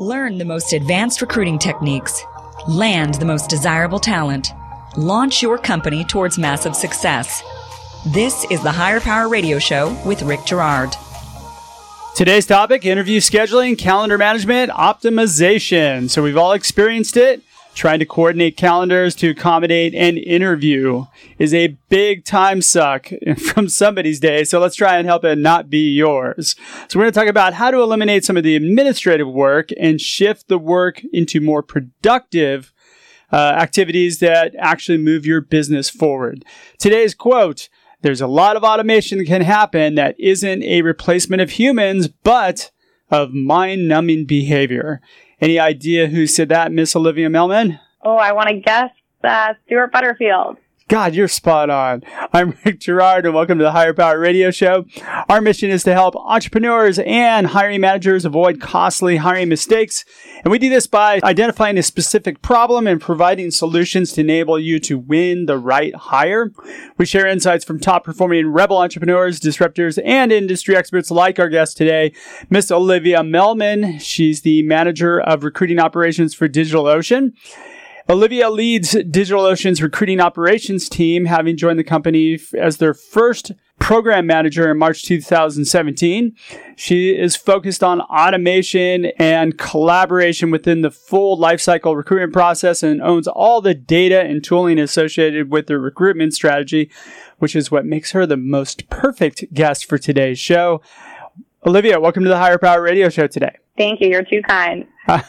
Learn the most advanced recruiting techniques. Land the most desirable talent. Launch your company towards massive success. This is the Hire Power Radio Show with Rick Girard. Today's topic interview scheduling, calendar management, optimization. So, we've all experienced it. Trying to coordinate calendars to accommodate an interview is a big time suck from somebody's day. So let's try and help it not be yours. So we're going to talk about how to eliminate some of the administrative work and shift the work into more productive uh, activities that actually move your business forward. Today's quote there's a lot of automation that can happen that isn't a replacement of humans, but of mind numbing behavior. Any idea who said that, Miss Olivia Melman? Oh, I want to guess uh, Stuart Butterfield. God, you're spot on. I'm Rick Girard, and welcome to the Hire Power Radio Show. Our mission is to help entrepreneurs and hiring managers avoid costly hiring mistakes. And we do this by identifying a specific problem and providing solutions to enable you to win the right hire. We share insights from top performing rebel entrepreneurs, disruptors, and industry experts like our guest today, Miss Olivia Melman. She's the manager of recruiting operations for DigitalOcean. Olivia leads DigitalOcean's recruiting operations team, having joined the company as their first program manager in March 2017. She is focused on automation and collaboration within the full lifecycle recruitment process and owns all the data and tooling associated with the recruitment strategy, which is what makes her the most perfect guest for today's show. Olivia, welcome to the Hire Power Radio Show today. Thank you. You're too kind. All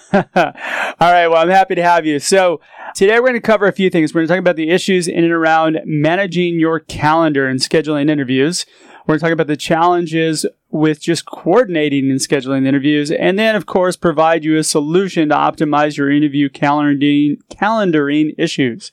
right. Well, I'm happy to have you. So, today we're going to cover a few things. We're going to talk about the issues in and around managing your calendar and scheduling interviews. We're going to talk about the challenges with just coordinating and scheduling interviews. And then, of course, provide you a solution to optimize your interview calendaring, calendaring issues.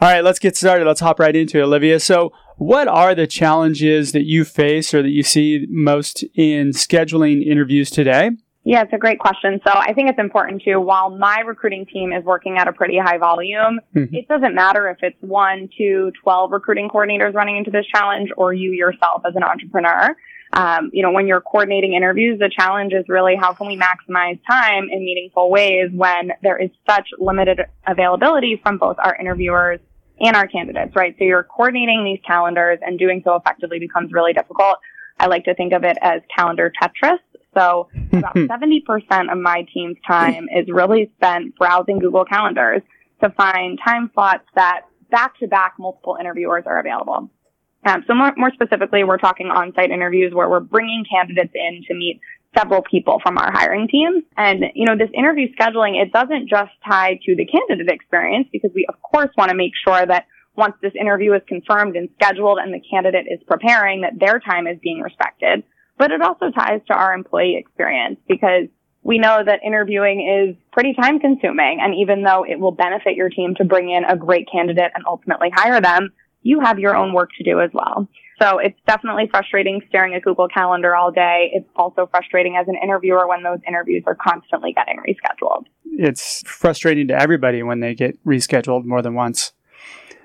All right. Let's get started. Let's hop right into it, Olivia. So, what are the challenges that you face or that you see most in scheduling interviews today? Yeah, it's a great question. So I think it's important too, while my recruiting team is working at a pretty high volume, mm-hmm. it doesn't matter if it's one, two, 12 recruiting coordinators running into this challenge or you yourself as an entrepreneur. Um, you know, when you're coordinating interviews, the challenge is really how can we maximize time in meaningful ways when there is such limited availability from both our interviewers and our candidates, right? So you're coordinating these calendars and doing so effectively becomes really difficult. I like to think of it as calendar Tetris. So about 70% of my team's time is really spent browsing Google calendars to find time slots that back to back multiple interviewers are available. Um, so more, more specifically, we're talking on-site interviews where we're bringing candidates in to meet several people from our hiring team. And, you know, this interview scheduling, it doesn't just tie to the candidate experience because we of course want to make sure that once this interview is confirmed and scheduled and the candidate is preparing that their time is being respected but it also ties to our employee experience because we know that interviewing is pretty time consuming. And even though it will benefit your team to bring in a great candidate and ultimately hire them, you have your own work to do as well. So it's definitely frustrating staring at Google Calendar all day. It's also frustrating as an interviewer when those interviews are constantly getting rescheduled. It's frustrating to everybody when they get rescheduled more than once.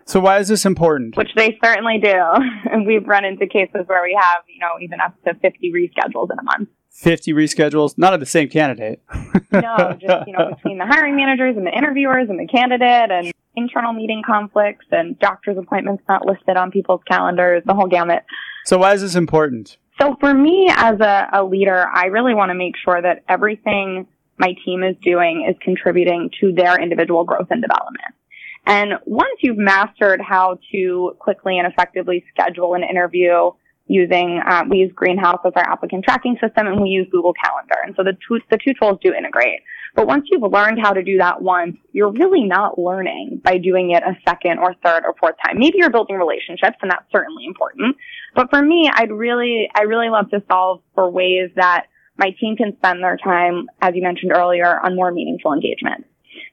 So why is this important? Which they certainly do. And we've run into cases where we have, you know, even up to 50 reschedules in a month. 50 reschedules, not of the same candidate. no, just, you know, between the hiring managers and the interviewers and the candidate and internal meeting conflicts and doctor's appointments not listed on people's calendars, the whole gamut. So why is this important? So for me as a, a leader, I really want to make sure that everything my team is doing is contributing to their individual growth and development. And once you've mastered how to quickly and effectively schedule an interview using, uh, we use Greenhouse as our applicant tracking system and we use Google Calendar. And so the two, the two tools do integrate. But once you've learned how to do that once, you're really not learning by doing it a second or third or fourth time. Maybe you're building relationships and that's certainly important. But for me, I'd really, I really love to solve for ways that my team can spend their time, as you mentioned earlier, on more meaningful engagement.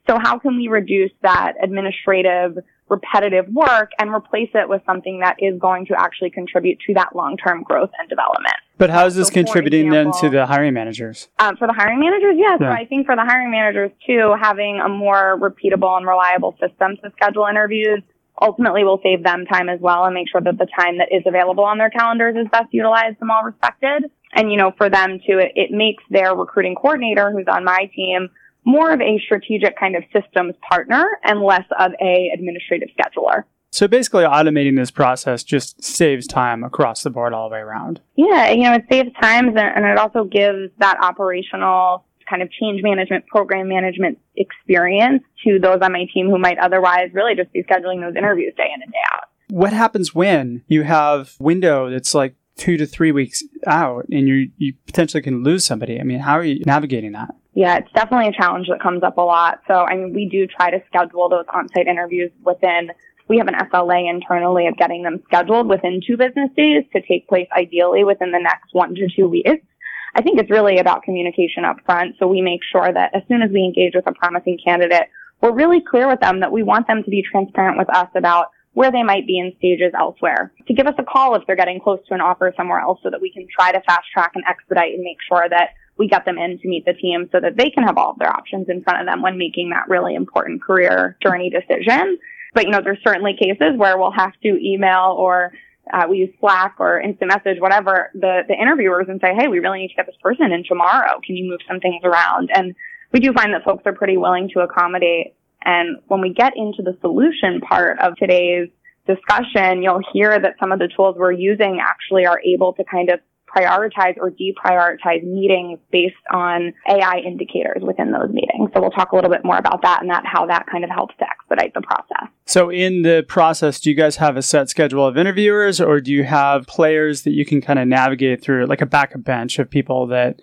So how can we reduce that administrative, repetitive work and replace it with something that is going to actually contribute to that long-term growth and development? But how is this so contributing example, then to the hiring managers? Um, for the hiring managers, yes. Yeah. So I think for the hiring managers too, having a more repeatable and reliable system to schedule interviews ultimately will save them time as well and make sure that the time that is available on their calendars is best utilized and well respected. And, you know, for them too, it, it makes their recruiting coordinator who's on my team more of a strategic kind of systems partner and less of a administrative scheduler. So basically, automating this process just saves time across the board all the way around. Yeah, you know, it saves time and it also gives that operational kind of change management, program management experience to those on my team who might otherwise really just be scheduling those interviews day in and day out. What happens when you have window that's like two to three weeks out and you you potentially can lose somebody? I mean, how are you navigating that? Yeah, it's definitely a challenge that comes up a lot. So, I mean, we do try to schedule those on-site interviews within we have an SLA internally of getting them scheduled within two business days to take place ideally within the next one to two weeks. I think it's really about communication up front. So we make sure that as soon as we engage with a promising candidate, we're really clear with them that we want them to be transparent with us about where they might be in stages elsewhere. To give us a call if they're getting close to an offer somewhere else so that we can try to fast track and expedite and make sure that we get them in to meet the team so that they can have all of their options in front of them when making that really important career journey decision. But, you know, there's certainly cases where we'll have to email or uh, we use Slack or instant message, whatever, the, the interviewers and say, hey, we really need to get this person in tomorrow. Can you move some things around? And we do find that folks are pretty willing to accommodate. And when we get into the solution part of today's discussion, you'll hear that some of the tools we're using actually are able to kind of prioritize or deprioritize meetings based on AI indicators within those meetings. So we'll talk a little bit more about that and that how that kind of helps to expedite the process. So in the process, do you guys have a set schedule of interviewers or do you have players that you can kind of navigate through like a backup bench of people that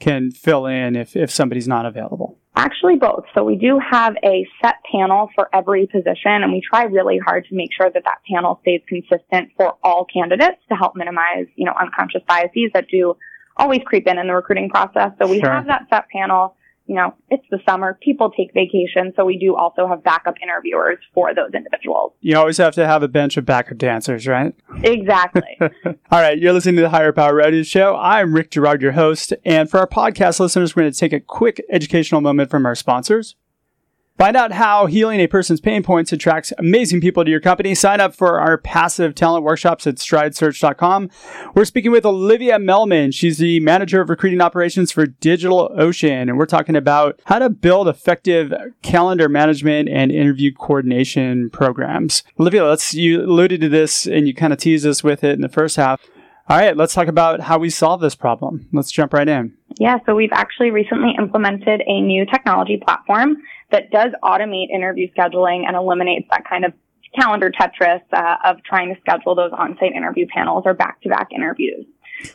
can fill in if, if somebody's not available? Actually, both. So we do have a set panel for every position, and we try really hard to make sure that that panel stays consistent for all candidates to help minimize, you know, unconscious biases that do always creep in in the recruiting process. So we sure. have that set panel you know, it's the summer, people take vacation, so we do also have backup interviewers for those individuals. You always have to have a bench of backup dancers, right? Exactly. All right, you're listening to the Hire Power Radio Show. I'm Rick Girard, your host, and for our podcast listeners, we're going to take a quick educational moment from our sponsors. Find out how healing a person's pain points attracts amazing people to your company. Sign up for our passive talent workshops at stridesearch.com. We're speaking with Olivia Melman. She's the manager of recruiting operations for DigitalOcean. And we're talking about how to build effective calendar management and interview coordination programs. Olivia, let's, you alluded to this and you kind of teased us with it in the first half. All right, let's talk about how we solve this problem. Let's jump right in. Yeah, so we've actually recently implemented a new technology platform that does automate interview scheduling and eliminates that kind of calendar Tetris uh, of trying to schedule those on-site interview panels or back-to-back interviews.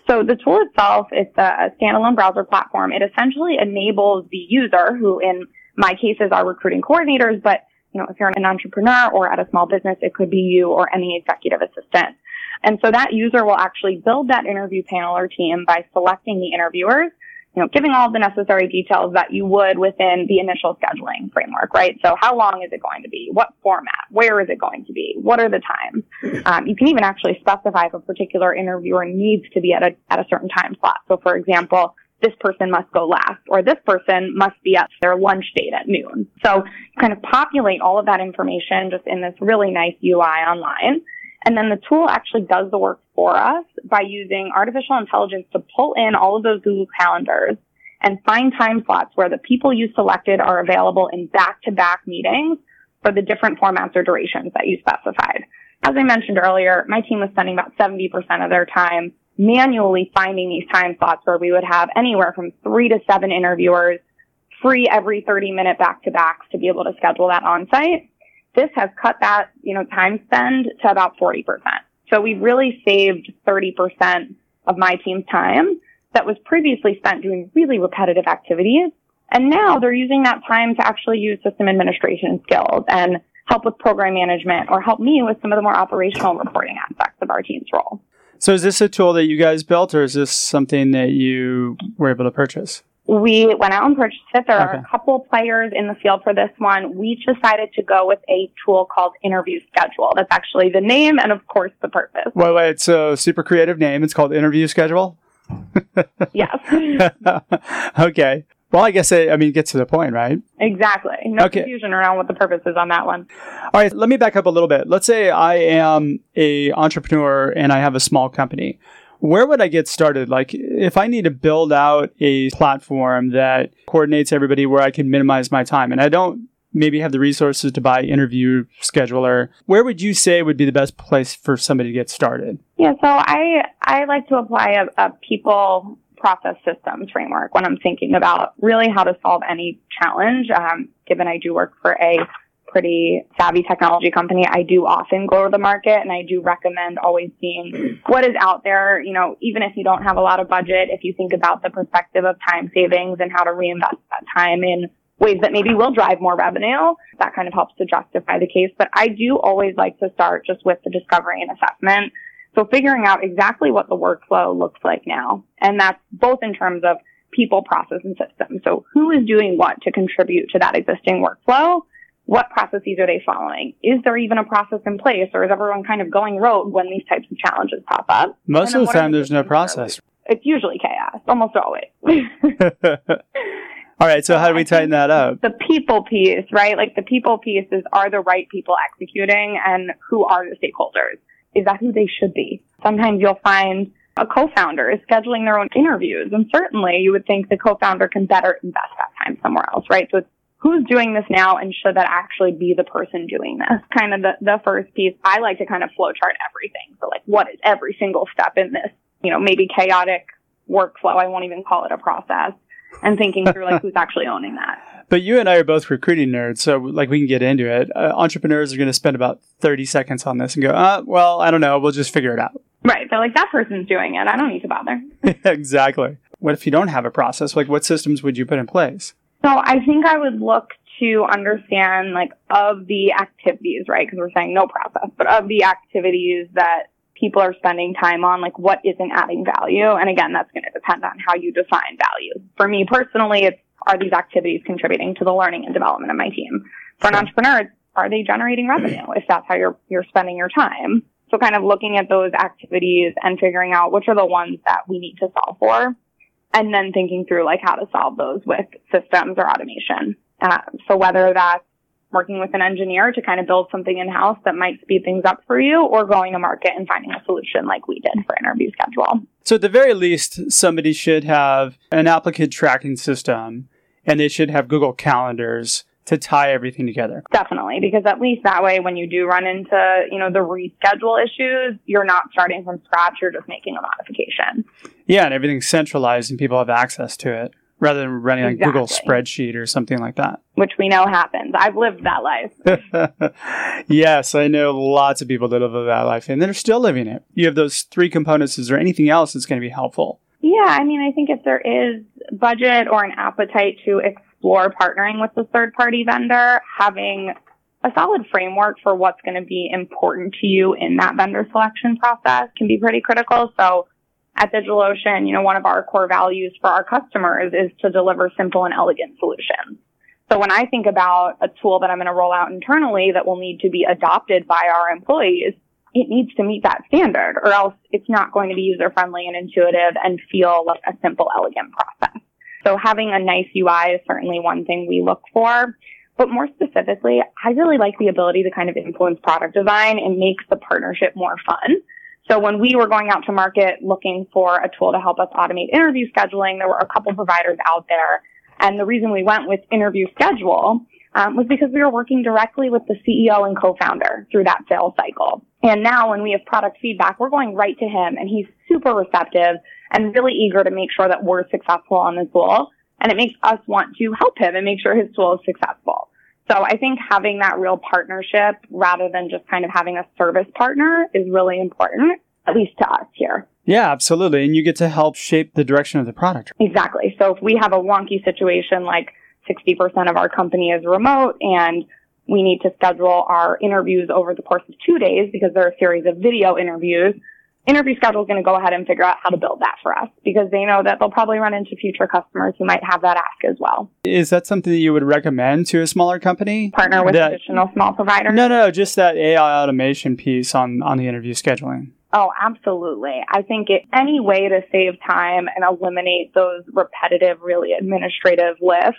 So the tool itself is a standalone browser platform. It essentially enables the user, who in my cases are recruiting coordinators, but you know, if you're an entrepreneur or at a small business, it could be you or any executive assistant. And so that user will actually build that interview panel or team by selecting the interviewers you know, giving all the necessary details that you would within the initial scheduling framework, right? So how long is it going to be? What format? Where is it going to be? What are the times? Um, you can even actually specify if a particular interviewer needs to be at a, at a certain time slot. So for example, this person must go last or this person must be at their lunch date at noon. So kind of populate all of that information just in this really nice UI online. And then the tool actually does the work for us by using artificial intelligence to pull in all of those Google calendars and find time slots where the people you selected are available in back-to-back meetings for the different formats or durations that you specified. As I mentioned earlier, my team was spending about 70% of their time manually finding these time slots where we would have anywhere from three to seven interviewers free every 30 minute back to backs to be able to schedule that on site. This has cut that, you know, time spend to about 40%. So we've really saved 30% of my team's time that was previously spent doing really repetitive activities. And now they're using that time to actually use system administration skills and help with program management or help me with some of the more operational reporting aspects of our team's role. So is this a tool that you guys built or is this something that you were able to purchase? We went out and purchased it. There okay. are a couple players in the field for this one. We decided to go with a tool called Interview Schedule. That's actually the name and, of course, the purpose. Wait, wait, it's a super creative name. It's called Interview Schedule? yes. okay. Well, I guess it, I mean, gets to the point, right? Exactly. No okay. confusion around what the purpose is on that one. All right. Let me back up a little bit. Let's say I am a entrepreneur and I have a small company Where would I get started? Like, if I need to build out a platform that coordinates everybody where I can minimize my time, and I don't maybe have the resources to buy interview scheduler, where would you say would be the best place for somebody to get started? Yeah, so I I like to apply a, a people process systems framework when I'm thinking about really how to solve any challenge. Um, given I do work for a pretty savvy technology company, I do often go to the market and I do recommend always seeing what is out there. You know, even if you don't have a lot of budget, if you think about the perspective of time savings and how to reinvest that time in ways that maybe will drive more revenue, that kind of helps to justify the case. But I do always like to start just with the discovery and assessment. So figuring out exactly what the workflow looks like now. And that's both in terms of people, process, and systems. So who is doing what to contribute to that existing workflow? What processes are they following? Is there even a process in place or is everyone kind of going rogue when these types of challenges pop up? Most of the time there's no process. It's usually chaos, almost always. All right, so how do we tighten that up? The people piece, right? Like the people piece is are the right people executing and who are the stakeholders? Is that who they should be? Sometimes you'll find a co-founder is scheduling their own interviews and certainly you would think the co-founder can better invest that time somewhere else, right? So it's who's doing this now and should that actually be the person doing this? Kind of the, the first piece. I like to kind of flowchart everything. So like what is every single step in this, you know, maybe chaotic workflow. I won't even call it a process and thinking through like who's actually owning that. But you and I are both recruiting nerds, so like we can get into it. Uh, entrepreneurs are going to spend about 30 seconds on this and go, uh, well, I don't know. We'll just figure it out. Right. They're like, that person's doing it. I don't need to bother. exactly. What if you don't have a process? Like, what systems would you put in place? So I think I would look to understand, like, of the activities, right? Because we're saying no process, but of the activities that people are spending time on, like what isn't adding value. And again, that's going to depend on how you define value. For me personally, it's are these activities contributing to the learning and development of my team? For an entrepreneur, are they generating revenue if that's how you're, you're spending your time? So kind of looking at those activities and figuring out which are the ones that we need to solve for and then thinking through like how to solve those with systems or automation. Uh, so whether that's working with an engineer to kind of build something in house that might speed things up for you or going to market and finding a solution like we did for interview schedule. So at the very least, somebody should have an applicant tracking system and they should have Google calendars to tie everything together. Definitely, because at least that way when you do run into, you know, the reschedule issues, you're not starting from scratch, you're just making a modification. Yeah, and everything's centralized and people have access to it rather than running exactly. a Google spreadsheet or something like that. Which we know happens. I've lived that life. yes, I know lots of people that live that life and they're still living it. You have those three components. Is there anything else that's going to be helpful? Yeah, I mean, I think if there is budget or an appetite to explore partnering with a third party vendor, having a solid framework for what's going to be important to you in that vendor selection process can be pretty critical. So at DigitalOcean, you know, one of our core values for our customers is to deliver simple and elegant solutions. So when I think about a tool that I'm going to roll out internally that will need to be adopted by our employees, it needs to meet that standard or else it's not going to be user friendly and intuitive and feel like a simple, elegant process. So having a nice UI is certainly one thing we look for. But more specifically, I really like the ability to kind of influence product design and make the partnership more fun. So when we were going out to market looking for a tool to help us automate interview scheduling, there were a couple providers out there. And the reason we went with interview schedule um, was because we were working directly with the CEO and co-founder through that sales cycle. And now when we have product feedback, we're going right to him and he's super receptive and really eager to make sure that we're successful on the tool. And it makes us want to help him and make sure his tool is successful. So I think having that real partnership rather than just kind of having a service partner is really important, at least to us here. Yeah, absolutely. And you get to help shape the direction of the product. Exactly. So if we have a wonky situation like 60% of our company is remote and we need to schedule our interviews over the course of two days because there are a series of video interviews, interview schedule is going to go ahead and figure out how to build that for us because they know that they'll probably run into future customers who might have that ask as well. Is that something that you would recommend to a smaller company? Partner with that, additional small providers? No, no, just that AI automation piece on, on the interview scheduling. Oh, absolutely. I think it, any way to save time and eliminate those repetitive, really administrative lifts,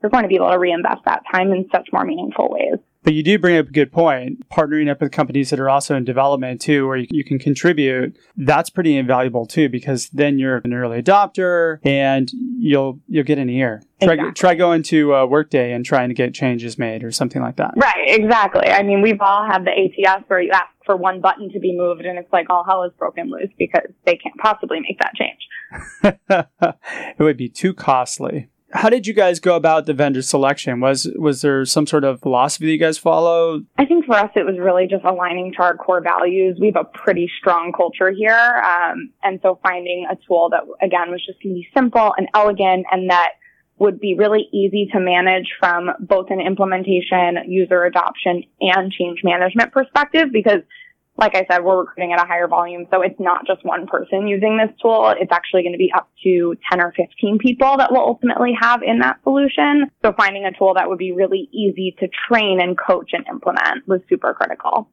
you're going to be able to reinvest that time in such more meaningful ways. But you do bring up a good point. Partnering up with companies that are also in development too, where you, you can contribute, that's pretty invaluable too, because then you're an early adopter and you'll you'll get an ear. Try, Exactly. try going to uh, Workday and trying to get changes made or something like that. Right, exactly. I mean, we've all had the ATS where you ask for one button to be moved and it's like all hell is broken loose because they can't possibly make that change. it would be too costly. How did you guys go about the vendor selection? Was was there some sort of philosophy that you guys follow? I think for us, it was really just aligning to our core values. We have a pretty strong culture here. Um, and so finding a tool that, again, was just going to be simple and elegant and that would be really easy to manage from both an implementation, user adoption, and change management perspective because like I said, we're recruiting at a higher volume. So it's not just one person using this tool. It's actually going to be up to 10 or 15 people that will ultimately have in that solution. So finding a tool that would be really easy to train and coach and implement was super critical.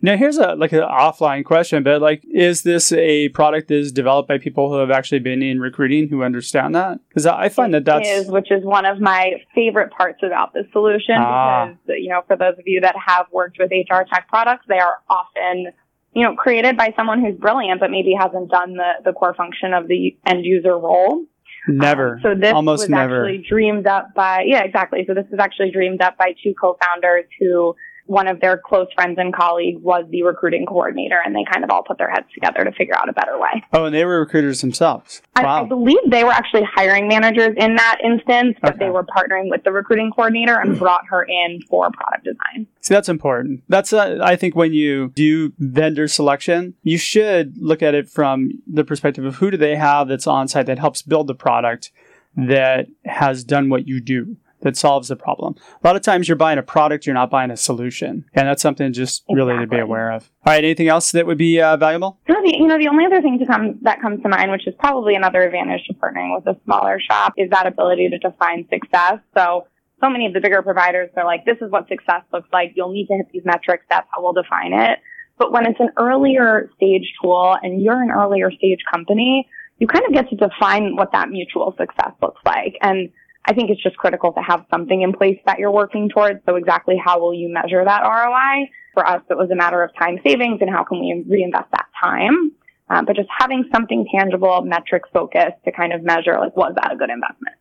Now here's a like an offline question, but like, is this a product that is developed by people who have actually been in recruiting who understand that? Because I find that that's is, which is one of my favorite parts about this solution Ah. because, you know, for those of you that have worked with HR tech products, they are often, you know, created by someone who's brilliant, but maybe hasn't done the, the core function of the end user role. never, Um, so this almost was never. actually dreamed up by, yeah, exactly. So this was actually dreamed up by two co-founders who one of their close friends and colleagues was the recruiting coordinator and they kind of all put their heads together to figure out a better way. oh, and they were recruiters themselves. I, I believe they were actually hiring managers in that instance, but Okay. they were partnering with the recruiting coordinator and brought her in for product design. See, that's important. That's, uh, I think, when you do vendor selection, you should look at it from the perspective of who do they have that's on site that helps build the product that has done what you do, that solves the problem. A lot of times you're buying a product, you're not buying a solution. And that's something just really to be aware of. All right, anything else that would be uh, valuable? The, you know, the only other thing to come that comes to mind, which is probably another advantage to partnering with a smaller shop, is that ability to define success. So, so many of the bigger providers they're like, this is what success looks like. You'll need to hit these metrics. That's how we'll define it. But when it's an earlier stage tool and you're an earlier stage company, you kind of get to define what that mutual success looks like. And I think it's just critical to have something in place that you're working towards. So exactly how will you measure that ROI? For us, it was a matter of time savings and how can we reinvest that time. Um, but just having something tangible, metrics focused to kind of measure, like, was that a good investment?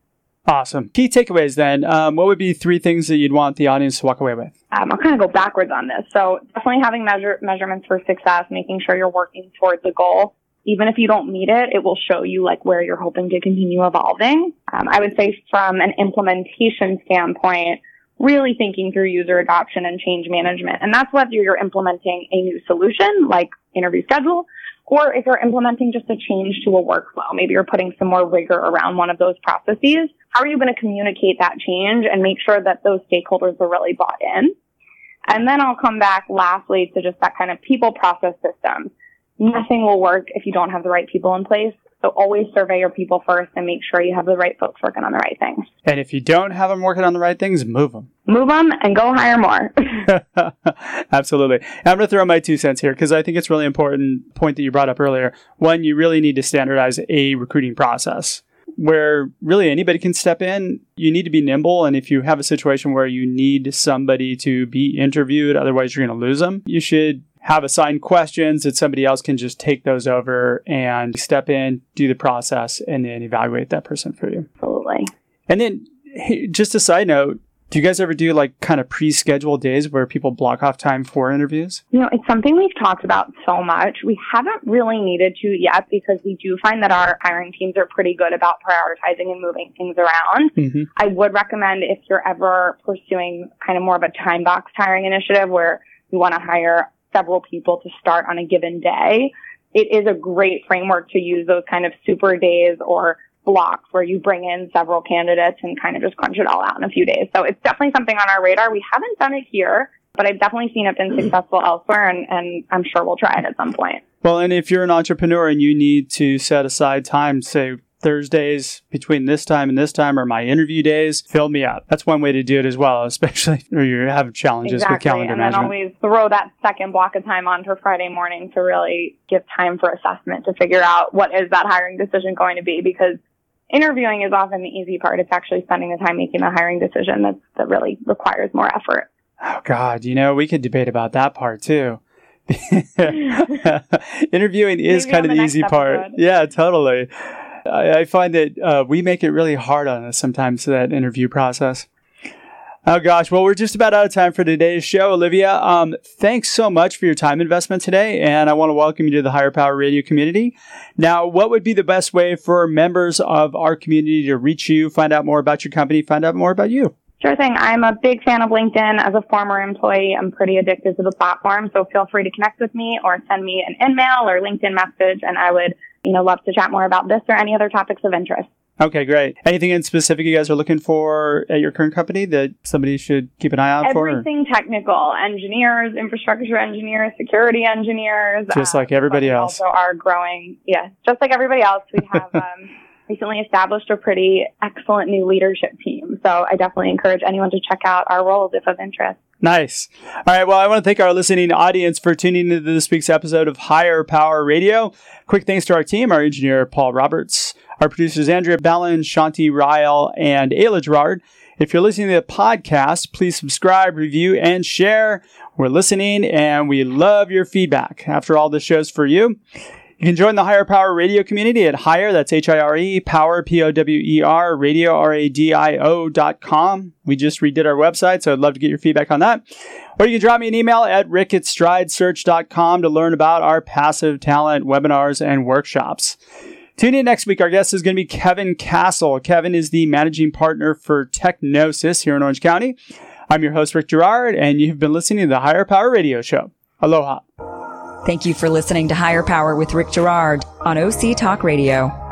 Awesome. Key takeaways then. Um, what would be three things that you'd want the audience to walk away with? Um, I'll kind of go backwards on this. So definitely having measure, measurements for success, making sure you're working towards a goal. Even if you don't meet it, it will show you like where you're hoping to continue evolving. Um, I would say from an implementation standpoint, really thinking through user adoption and change management. And that's whether you're implementing a new solution like interview schedule or if you're implementing just a change to a workflow. Maybe you're putting some more rigor around one of those processes. How are you going to communicate that change and make sure that those stakeholders are really bought in? And then I'll come back lastly to just that kind of people process system. Nothing will work if you don't have the right people in place. So always survey your people first and make sure you have the right folks working on the right things. And if you don't have them working on the right things, move them. Move them and go hire more. Absolutely. I'm going to throw my two cents here because I think it's really important point that you brought up earlier. One, you really need to standardize a recruiting process where really anybody can step in. You need to be nimble. And if you have a situation where you need somebody to be interviewed, otherwise you're going to lose them, you should have assigned questions that somebody else can just take those over and step in, do the process, and then evaluate that person for you. Absolutely. And then, hey, just a side note, do you guys ever do like kind of pre-scheduled days where people block off time for interviews? You know, it's something we've talked about so much. We haven't really needed to yet because we do find that our hiring teams are pretty good about prioritizing and moving things around. Mm-hmm. I would recommend if you're ever pursuing kind of more of a time box hiring initiative where you want to hire several people to start on a given day, it is a great framework to use those kind of super days or blocks where you bring in several candidates and kind of just crunch it all out in a few days. So it's definitely something on our radar. We haven't done it here, but I've definitely seen it been mm-hmm. successful elsewhere and, and I'm sure we'll try it at some point. Well, and if you're an entrepreneur and you need to set aside time, say Thursdays between this time and this time are my interview days, fill me up. That's one way to do it as well, especially if you have challenges with exactly. calendar And then management. always throw that second block of time on for Friday morning to really give time for assessment to figure out what is that hiring decision going to be because interviewing is often the easy part. It's actually spending the time making the hiring decision that, that really requires more effort. Oh God, you know we could debate about that part too. Interviewing is Maybe kind of the easy part. Yeah, totally. I, I find that uh, we make it really hard on us sometimes that interview process. Oh gosh, well we're just about out of time for today's show, Olivia. Um, thanks so much for your time investment today, and I want to welcome you to the Hire Power Radio community. Now, what would be the best way for members of our community to reach you, find out more about your company, find out more about you? Sure thing. I'm a big fan of LinkedIn. As a former employee, I'm pretty addicted to the platform. So feel free to connect with me or send me an email or LinkedIn message, and I would, you know, love to chat more about this or any other topics of interest. Okay, great. Anything in specific you guys are looking for at your current company that somebody should keep an eye out for? Everything technical, engineers, infrastructure engineers, security engineers. Just um, like everybody else. Also are growing. Yeah, just like everybody else, we have um, recently established a pretty excellent new leadership team. So I definitely encourage anyone to check out our roles if of interest. Nice. All right. Well, I want to thank our listening audience for tuning into this week's episode of Hire Power Radio. Quick thanks to our team, our engineer, Paul Roberts, our producers, Andrea Ballin, Shanti Ryle, and Ayla Girard. If you're listening to the podcast, please subscribe, review, and share. We're listening and we love your feedback. After all, this show's for you. You can join the Hire Power Radio community at Hire, that's H-I-R-E, Power, P-O-W-E-R, Radio, R-A-D-I-O dot com. We just redid our website, so I'd love to get your feedback on that. Or you can drop me an email at rick at stridesearch.com to learn about our passive talent webinars and workshops. Tune in next week. Our guest is going to be Kevin Castle. Kevin is the managing partner for Technossus here in Orange County. I'm your host, Rick Girard, and you've been listening to the Higher Power Radio Show. Aloha. Thank you for listening to Hire Power with Rick Girard on OC Talk Radio.